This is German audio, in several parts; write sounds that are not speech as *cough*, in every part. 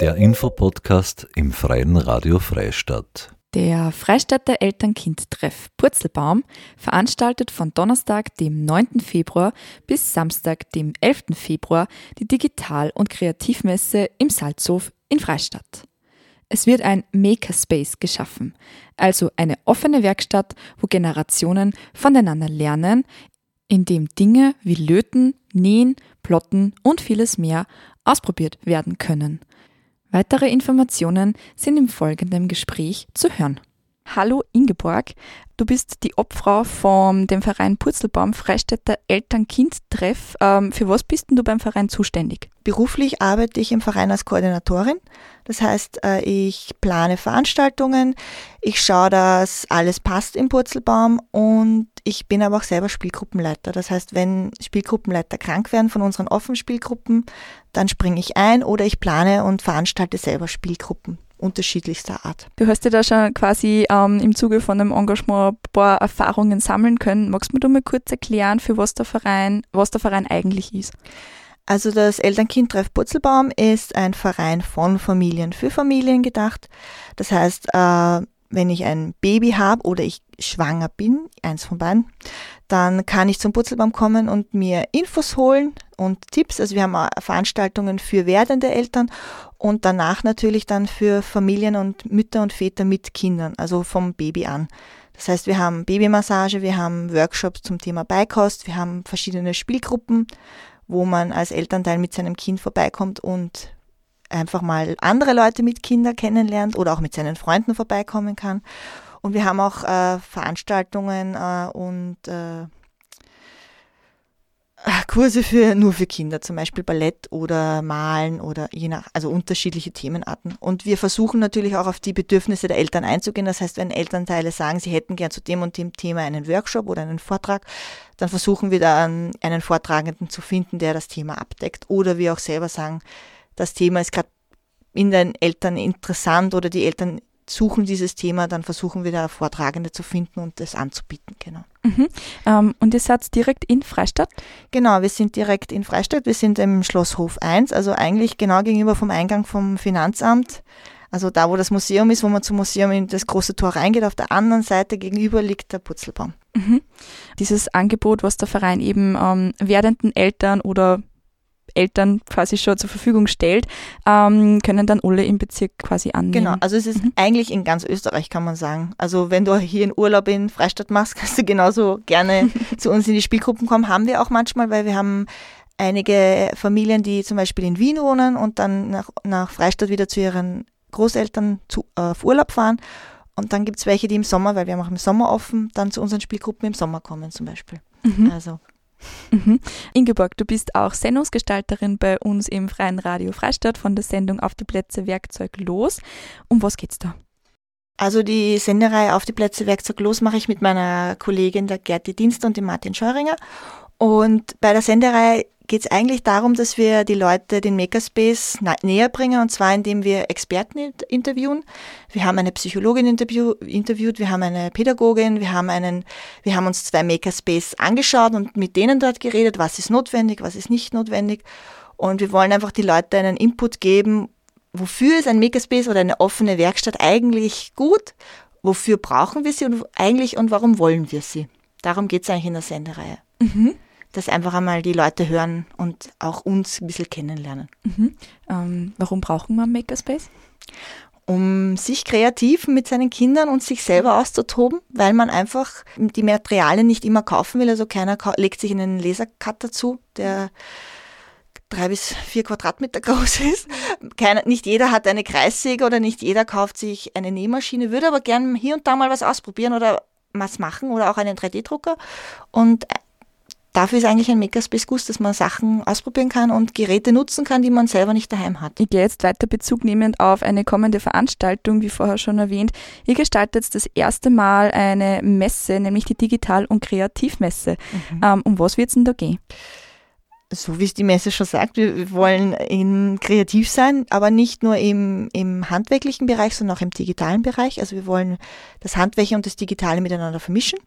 Der Infopodcast im Freien Radio Freistadt. Der Freistädter Eltern-Kind-Treff Purzelbaum veranstaltet von Donnerstag, dem 9. Februar bis Samstag, dem 11. Februar die Digital- und Kreativmesse im Salzhof in Freistadt. Es wird ein Makerspace geschaffen, also eine offene Werkstatt, wo Generationen voneinander lernen, in dem Dinge wie Löten, Nähen, Plotten und vieles mehr ausprobiert werden können. Weitere Informationen sind im folgenden Gespräch zu hören. Hallo Ingeborg, du bist die Obfrau von dem Verein Purzelbaum Freistädter Eltern-Kind-Treff. Ähm, für was bist denn du beim Verein zuständig? Beruflich arbeite ich im Verein als Koordinatorin. Das heißt, äh, ich plane Veranstaltungen, ich schaue, dass alles passt im Purzelbaum und ich bin aber auch selber Spielgruppenleiter. Das heißt, wenn Spielgruppenleiter krank werden von unseren offenen Spielgruppen, dann springe ich ein oder ich plane und veranstalte selber Spielgruppen unterschiedlichster Art. Du hast ja da schon quasi ähm, im Zuge von dem Engagement ein paar Erfahrungen sammeln können. Magst du mir da mal kurz erklären, für was der Verein, was der Verein eigentlich ist? Also das Eltern-Kind-Treff Purzelbaum ist ein Verein von Familien für Familien gedacht. Das heißt, äh, wenn ich ein Baby habe oder ich schwanger bin, eins von beiden, dann kann ich zum Purzelbaum kommen und mir Infos holen und Tipps. Also wir haben Veranstaltungen für werdende Eltern und danach natürlich dann für Familien und Mütter und Väter mit Kindern, also vom Baby an. Das heißt, wir haben Babymassage, wir haben Workshops zum Thema Beikost, wir haben verschiedene Spielgruppen, wo man als Elternteil mit seinem Kind vorbeikommt und einfach mal andere Leute mit Kindern kennenlernt oder auch mit seinen Freunden vorbeikommen kann. Und wir haben auch äh, Veranstaltungen äh, und äh, Kurse für nur für Kinder, zum Beispiel Ballett oder Malen oder je nach, also unterschiedliche Themenarten. Und wir versuchen natürlich auch auf die Bedürfnisse der Eltern einzugehen. Das heißt, wenn Elternteile sagen, sie hätten gern zu dem und dem Thema einen Workshop oder einen Vortrag, dann versuchen wir da einen Vortragenden zu finden, der das Thema abdeckt. Oder wir auch selber sagen, das Thema ist gerade in den Eltern interessant oder die Eltern suchen dieses Thema, dann versuchen wir da Vortragende zu finden und das anzubieten, genau. Mhm. Ähm, und ihr seid direkt in Freistadt? Genau, wir sind direkt in Freistadt. Wir sind im Schlosshof 1, also eigentlich genau gegenüber vom Eingang vom Finanzamt. Also da, wo das Museum ist, wo man zum Museum in das große Tor reingeht, auf der anderen Seite gegenüber liegt der Putzelbaum. Mhm. Dieses Angebot, was der Verein eben ähm, werdenden Eltern oder Eltern quasi schon zur Verfügung stellt, ähm, können dann alle im Bezirk quasi annehmen. Genau, also es ist mhm. eigentlich in ganz Österreich, kann man sagen. Also wenn du hier in Urlaub in Freistadt machst, *laughs* kannst du genauso gerne *laughs* zu uns in die Spielgruppen kommen. Haben wir auch manchmal, weil wir haben einige Familien, die zum Beispiel in Wien wohnen und dann nach, nach Freistadt wieder zu ihren Großeltern zu, äh, auf Urlaub fahren. Und dann gibt es welche, die im Sommer, weil wir haben auch im Sommer offen, dann zu unseren Spielgruppen im Sommer kommen zum Beispiel. Mhm. Also Mhm. Ingeborg, du bist auch Sendungsgestalterin bei uns im Freien Radio Freistadt von der Sendung Auf die Plätze Werkzeug los. Um was geht's da? Also die Sendereihe Auf die Plätze Werkzeug los mache ich mit meiner Kollegin der Gerti Dienst und dem Martin Scheuringer. Und bei der Sendereihe geht es eigentlich darum, dass wir die Leute den Makerspace näher bringen und zwar indem wir Experten interviewen. Wir haben eine Psychologin interview interviewt, wir haben eine Pädagogin, wir haben einen, wir haben uns zwei Makerspace angeschaut und mit denen dort geredet, was ist notwendig, was ist nicht notwendig. Und wir wollen einfach die Leute einen Input geben, wofür ist ein Makerspace oder eine offene Werkstatt eigentlich gut, wofür brauchen wir sie und eigentlich und warum wollen wir sie. Darum geht es eigentlich in der Sendereihe. Mhm dass einfach einmal die Leute hören und auch uns ein bisschen kennenlernen. Mhm. Ähm, warum brauchen wir einen Makerspace? Um sich kreativ mit seinen Kindern und sich selber auszutoben, weil man einfach die Materialien nicht immer kaufen will. Also keiner legt sich einen Lasercutter zu, der drei bis vier Quadratmeter *laughs* groß ist. Keiner, nicht jeder hat eine Kreissäge oder nicht jeder kauft sich eine Nähmaschine, würde aber gern hier und da mal was ausprobieren oder was machen oder auch einen 3D-Drucker. Und dafür ist eigentlich ein Makerspace gut, dass man Sachen ausprobieren kann und Geräte nutzen kann, die man selber nicht daheim hat. Ich gehe jetzt weiter Bezug nehmend auf eine kommende Veranstaltung, wie vorher schon erwähnt. Ihr gestaltet das erste Mal eine Messe, nämlich die Digital- und Kreativmesse. Mhm. Ähm, um was wird es denn da gehen? so wie es die Messe schon sagt, wir wollen in kreativ sein, aber nicht nur im, im handwerklichen Bereich, sondern auch im digitalen Bereich. Also wir wollen das Handwerkliche und das Digitale miteinander vermischen.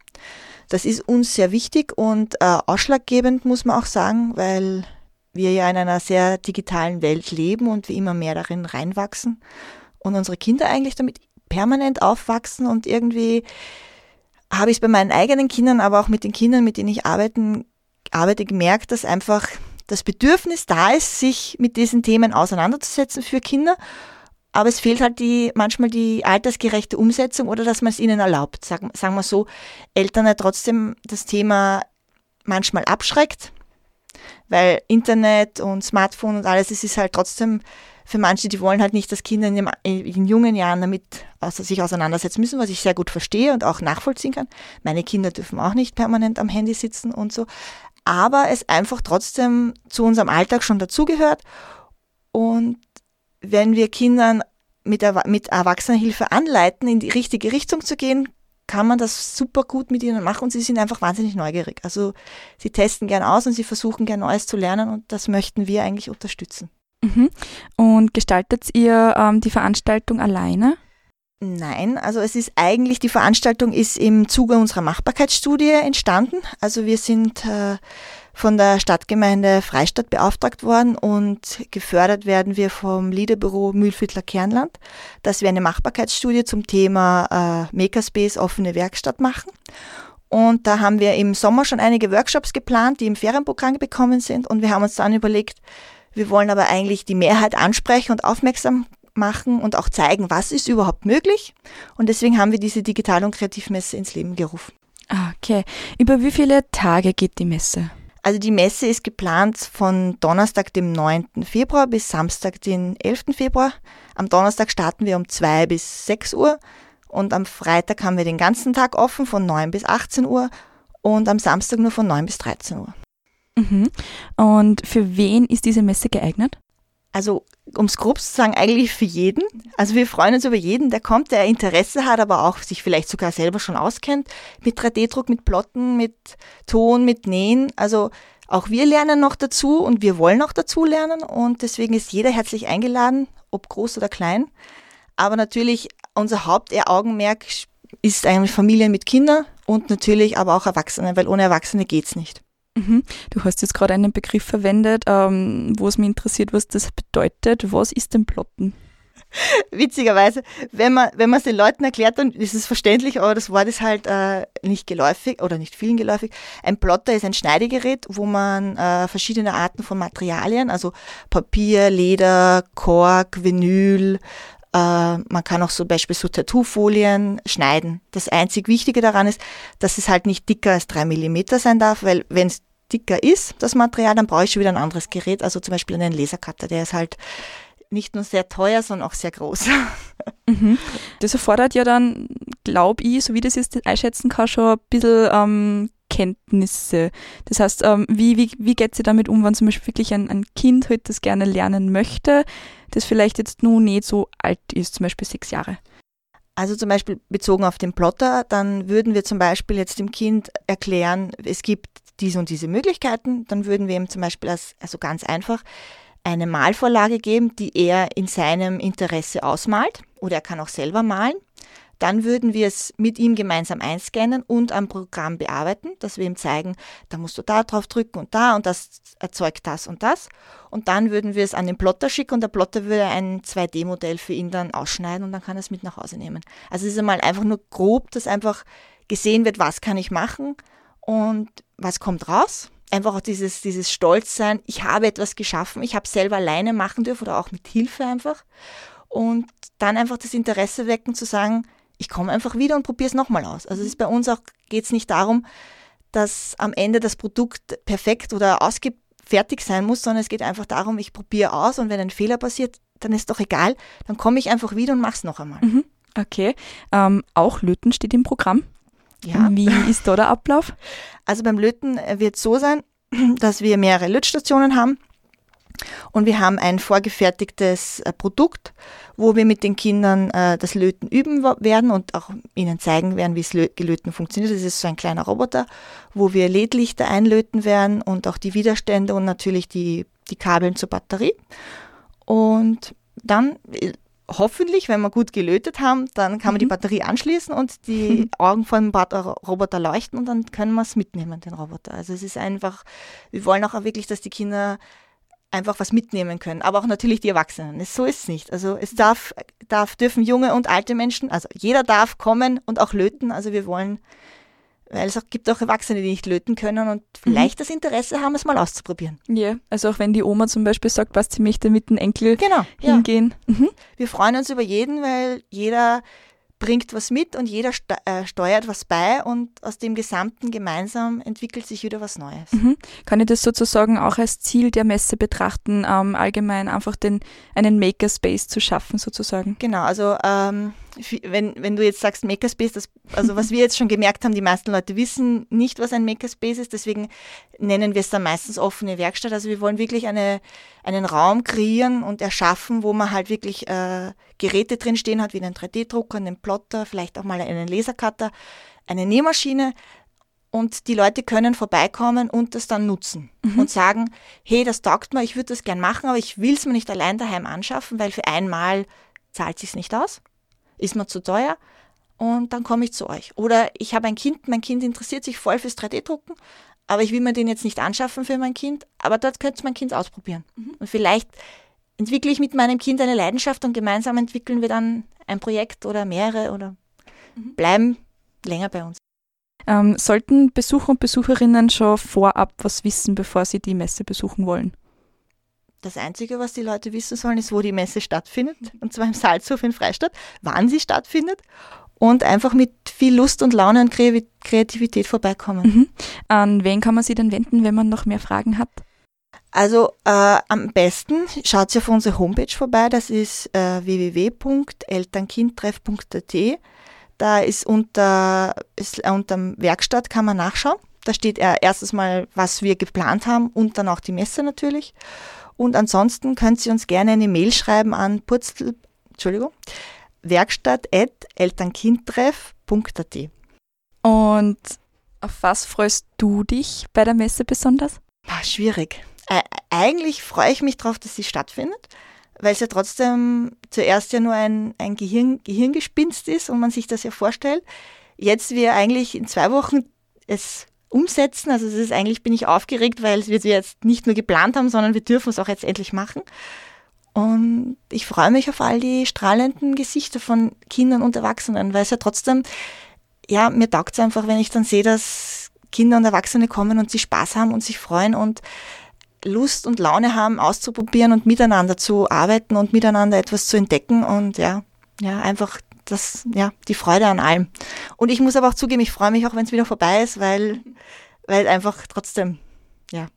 Das ist uns sehr wichtig und äh, ausschlaggebend, muss man auch sagen, weil wir ja in einer sehr digitalen Welt leben und wir immer mehr darin reinwachsen und unsere Kinder eigentlich damit permanent aufwachsen und irgendwie habe ich es bei meinen eigenen Kindern, aber auch mit den Kindern, mit denen ich arbeiten, arbeite, gemerkt, dass einfach das Bedürfnis da ist, sich mit diesen Themen auseinanderzusetzen für Kinder. Aber es fehlt halt die, manchmal die altersgerechte Umsetzung oder dass man es ihnen erlaubt. Sagen, sagen wir so, Eltern halt trotzdem das Thema manchmal abschreckt, weil Internet und Smartphone und alles, es ist halt trotzdem für manche, die wollen halt nicht, dass Kinder in, dem, in jungen Jahren damit also sich auseinandersetzen müssen, was ich sehr gut verstehe und auch nachvollziehen kann. Meine Kinder dürfen auch nicht permanent am Handy sitzen und so. Aber es einfach trotzdem zu unserem Alltag schon dazugehört. Und wenn wir Kindern mit, mit Erwachsenenhilfe anleiten, in die richtige Richtung zu gehen, kann man das super gut mit ihnen machen und sie sind einfach wahnsinnig neugierig. Also sie testen gern aus und sie versuchen gern Neues zu lernen und das möchten wir eigentlich unterstützen. Mhm. Und gestaltet ihr ähm, die Veranstaltung alleine? Nein, also es ist eigentlich, die Veranstaltung ist im Zuge unserer Machbarkeitsstudie entstanden. Also wir sind äh, von der Stadtgemeinde Freistadt beauftragt worden und gefördert werden wir vom Liederbüro Mühlviertler Kernland, dass wir eine Machbarkeitsstudie zum Thema äh, Makerspace offene Werkstatt machen. Und da haben wir im Sommer schon einige Workshops geplant, die im Ferienprogramm bekommen sind. Und wir haben uns dann überlegt, wir wollen aber eigentlich die Mehrheit ansprechen und aufmerksam machen und auch zeigen, was ist überhaupt möglich. Und deswegen haben wir diese Digital- und Kreativmesse ins Leben gerufen. Ah, okay. Über wie viele Tage geht die Messe? Also die Messe ist geplant von Donnerstag, dem 9. Februar bis Samstag, den 11. Februar. Am Donnerstag starten wir um 2 bis 6 Uhr und am Freitag haben wir den ganzen Tag offen von 9 bis 18 Uhr und am Samstag nur von 9 bis 13 Uhr. Mhm. Und für wen ist diese Messe geeignet? Also, um grob zu sagen, eigentlich für jeden. Also wir freuen uns über jeden, der kommt, der Interesse hat, aber auch sich vielleicht sogar selber schon auskennt mit 3D-Druck, mit Plotten, mit Ton, mit Nähen. Also auch wir lernen noch dazu und wir wollen auch dazu lernen und deswegen ist jeder herzlich eingeladen, ob groß oder klein. Aber natürlich unser Hauptaugenmerk ist eigentlich Familien mit Kindern und natürlich aber auch Erwachsene, weil ohne Erwachsene geht's nicht. Mhm. Du hast jetzt gerade einen Begriff verwendet, ähm, wo es mich interessiert, was das bedeutet. Was ist denn Plotten? *laughs* Witzigerweise, wenn man wenn man es den Leuten erklärt, dann ist es verständlich, aber das Wort ist halt äh, nicht geläufig oder nicht vielen geläufig. Ein Plotter ist ein Schneidegerät, wo man äh, verschiedene Arten von Materialien, also Papier, Leder, Kork, Vinyl, äh, man kann auch zum Beispiel so Tattoofolien schneiden. Das einzig Wichtige daran ist, dass es halt nicht dicker als drei Millimeter sein darf, weil wenn es dicker ist, das Material, dann brauche ich schon wieder ein anderes Gerät, also zum Beispiel einen Lasercutter, der ist halt nicht nur sehr teuer, sondern auch sehr groß. *laughs* Mhm. Das erfordert ja dann, glaube ich, so wie das jetzt einschätzen kann, schon ein bisschen ähm, Kenntnisse. Das heißt, ähm, wie, wie, wie geht sie damit um, wenn zum Beispiel wirklich ein, ein Kind halt das gerne lernen möchte, das vielleicht jetzt nur nicht so alt ist, zum Beispiel sechs Jahre? Also zum Beispiel bezogen auf den Plotter, dann würden wir zum Beispiel jetzt dem Kind erklären, es gibt diese und diese Möglichkeiten. Dann würden wir ihm zum Beispiel als, also ganz einfach eine Malvorlage geben, die er in seinem Interesse ausmalt oder er kann auch selber malen. Dann würden wir es mit ihm gemeinsam einscannen und am Programm bearbeiten, dass wir ihm zeigen, da musst du da drauf drücken und da und das erzeugt das und das. Und dann würden wir es an den Plotter schicken und der Plotter würde ein 2D-Modell für ihn dann ausschneiden und dann kann er es mit nach Hause nehmen. Also es ist einmal einfach nur grob, dass einfach gesehen wird, was kann ich machen und was kommt raus. Einfach auch dieses, dieses Stolzsein, ich habe etwas geschaffen, ich habe selber alleine machen dürfen oder auch mit Hilfe einfach. Und dann einfach das Interesse wecken zu sagen, ich komme einfach wieder und probiere es nochmal aus. Also es ist bei uns auch, geht es nicht darum, dass am Ende das Produkt perfekt oder fertig sein muss, sondern es geht einfach darum, ich probiere aus und wenn ein Fehler passiert, dann ist doch egal, dann komme ich einfach wieder und mache es noch einmal. Mhm. Okay. Ähm, auch Löten steht im Programm. Ja. Wie ist da der Ablauf? Also beim Löten wird es so sein, *clears throat* dass wir mehrere Lötstationen haben. Und wir haben ein vorgefertigtes äh, Produkt, wo wir mit den Kindern äh, das Löten üben werden und auch ihnen zeigen werden, wie es gelöten funktioniert. Das ist so ein kleiner Roboter, wo wir LED-Lichter einlöten werden und auch die Widerstände und natürlich die, die Kabeln zur Batterie. Und dann äh, hoffentlich, wenn wir gut gelötet haben, dann kann man die mhm. Batterie anschließen und die *laughs* Augen von dem Roboter leuchten und dann können wir es mitnehmen, den Roboter. Also es ist einfach, wir wollen auch wirklich, dass die Kinder einfach was mitnehmen können, aber auch natürlich die Erwachsenen. So ist es nicht. Also es darf, darf, dürfen junge und alte Menschen, also jeder darf kommen und auch löten. Also wir wollen, weil es auch, gibt auch Erwachsene, die nicht löten können und vielleicht mhm. das Interesse haben, es mal auszuprobieren. Ja, also auch wenn die Oma zum Beispiel sagt, was sie möchte mit dem Enkel genau, hingehen. Ja. Mhm. Wir freuen uns über jeden, weil jeder bringt was mit und jeder äh, steuert was bei und aus dem Gesamten gemeinsam entwickelt sich wieder was Neues. Mhm. Kann ich das sozusagen auch als Ziel der Messe betrachten, ähm, allgemein einfach den, einen Makerspace zu schaffen sozusagen? Genau, also ähm, wenn, wenn du jetzt sagst Makerspace, das, also was wir jetzt schon gemerkt haben, die meisten Leute wissen nicht, was ein Makerspace ist, deswegen nennen wir es dann meistens offene Werkstatt. Also wir wollen wirklich eine, einen Raum kreieren und erschaffen, wo man halt wirklich äh, Geräte drin stehen hat, wie einen 3D-Drucker, einen Plotter, vielleicht auch mal einen Lasercutter, eine Nähmaschine, und die Leute können vorbeikommen und das dann nutzen mhm. und sagen, hey, das taugt mir, ich würde das gern machen, aber ich will es mir nicht allein daheim anschaffen, weil für einmal zahlt sich nicht aus ist mir zu teuer und dann komme ich zu euch. Oder ich habe ein Kind, mein Kind interessiert sich voll fürs 3D-Drucken, aber ich will mir den jetzt nicht anschaffen für mein Kind, aber dort könnte mein Kind ausprobieren. Mhm. Und vielleicht entwickle ich mit meinem Kind eine Leidenschaft und gemeinsam entwickeln wir dann ein Projekt oder mehrere oder mhm. bleiben länger bei uns. Ähm, sollten Besucher und Besucherinnen schon vorab was wissen, bevor sie die Messe besuchen wollen? Das Einzige, was die Leute wissen sollen, ist, wo die Messe stattfindet. Und zwar im Salzhof in Freistadt, wann sie stattfindet. Und einfach mit viel Lust und Laune und Kreativität vorbeikommen. Mhm. An wen kann man sich denn wenden, wenn man noch mehr Fragen hat? Also äh, am besten schaut ihr auf unsere Homepage vorbei. Das ist äh, www.elternkindtreff.at. Da ist unter, ist unter Werkstatt kann man nachschauen. Da steht äh, erstes Mal, was wir geplant haben und dann auch die Messe natürlich. Und ansonsten könnt ihr uns gerne eine Mail schreiben an purzel, Entschuldigung, werkstatt.elternkindtreff.at. Und auf was freust du dich bei der Messe besonders? Ah, schwierig. Äh, eigentlich freue ich mich darauf, dass sie stattfindet, weil es ja trotzdem zuerst ja nur ein, ein Gehirn, Gehirngespinst ist und man sich das ja vorstellt. Jetzt wir eigentlich in zwei Wochen es umsetzen. Also es ist eigentlich, bin ich aufgeregt, weil wir es jetzt nicht nur geplant haben, sondern wir dürfen es auch jetzt endlich machen. Und ich freue mich auf all die strahlenden Gesichter von Kindern und Erwachsenen, weil es ja trotzdem, ja, mir taugt es einfach, wenn ich dann sehe, dass Kinder und Erwachsene kommen und sie Spaß haben und sich freuen und Lust und Laune haben, auszuprobieren und miteinander zu arbeiten und miteinander etwas zu entdecken und ja, ja, einfach das, ja, die Freude an allem. Und ich muss aber auch zugeben, ich freue mich auch, wenn es wieder vorbei ist, weil, weil einfach trotzdem, ja,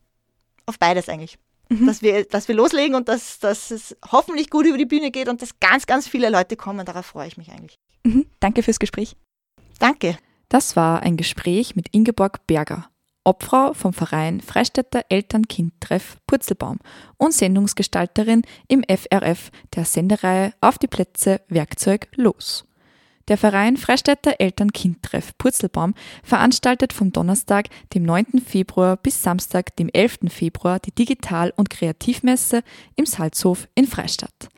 auf beides eigentlich. Mhm. Dass, wir, dass wir loslegen und dass, dass es hoffentlich gut über die Bühne geht und dass ganz, ganz viele Leute kommen. Darauf freue ich mich eigentlich. Mhm. Danke fürs Gespräch. Danke. Das war ein Gespräch mit Ingeborg Berger. Obfrau vom Verein Freistädter Eltern-Kind-Treff Purzelbaum und Sendungsgestalterin im FRF der Sendereihe Auf die Plätze Werkzeug los. Der Verein Freistädter Eltern-Kind-Treff Purzelbaum veranstaltet vom Donnerstag, dem 9. Februar bis Samstag, dem 11. Februar die Digital- und Kreativmesse im Salzhof in Freistadt.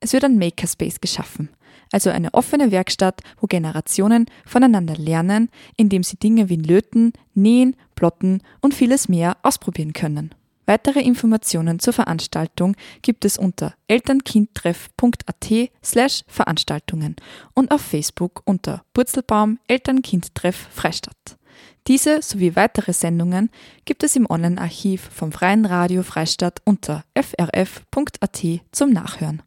Es wird ein Makerspace geschaffen also eine offene Werkstatt, wo Generationen voneinander lernen, indem sie Dinge wie Löten, Nähen, Plotten und vieles mehr ausprobieren können. Weitere Informationen zur Veranstaltung gibt es unter elternkindtreff.at slash Veranstaltungen und auf Facebook unter Purzelbaum Elternkindtreff Freistadt. Diese sowie weitere Sendungen gibt es im Online-Archiv vom Freien Radio Freistadt unter frf.at zum Nachhören.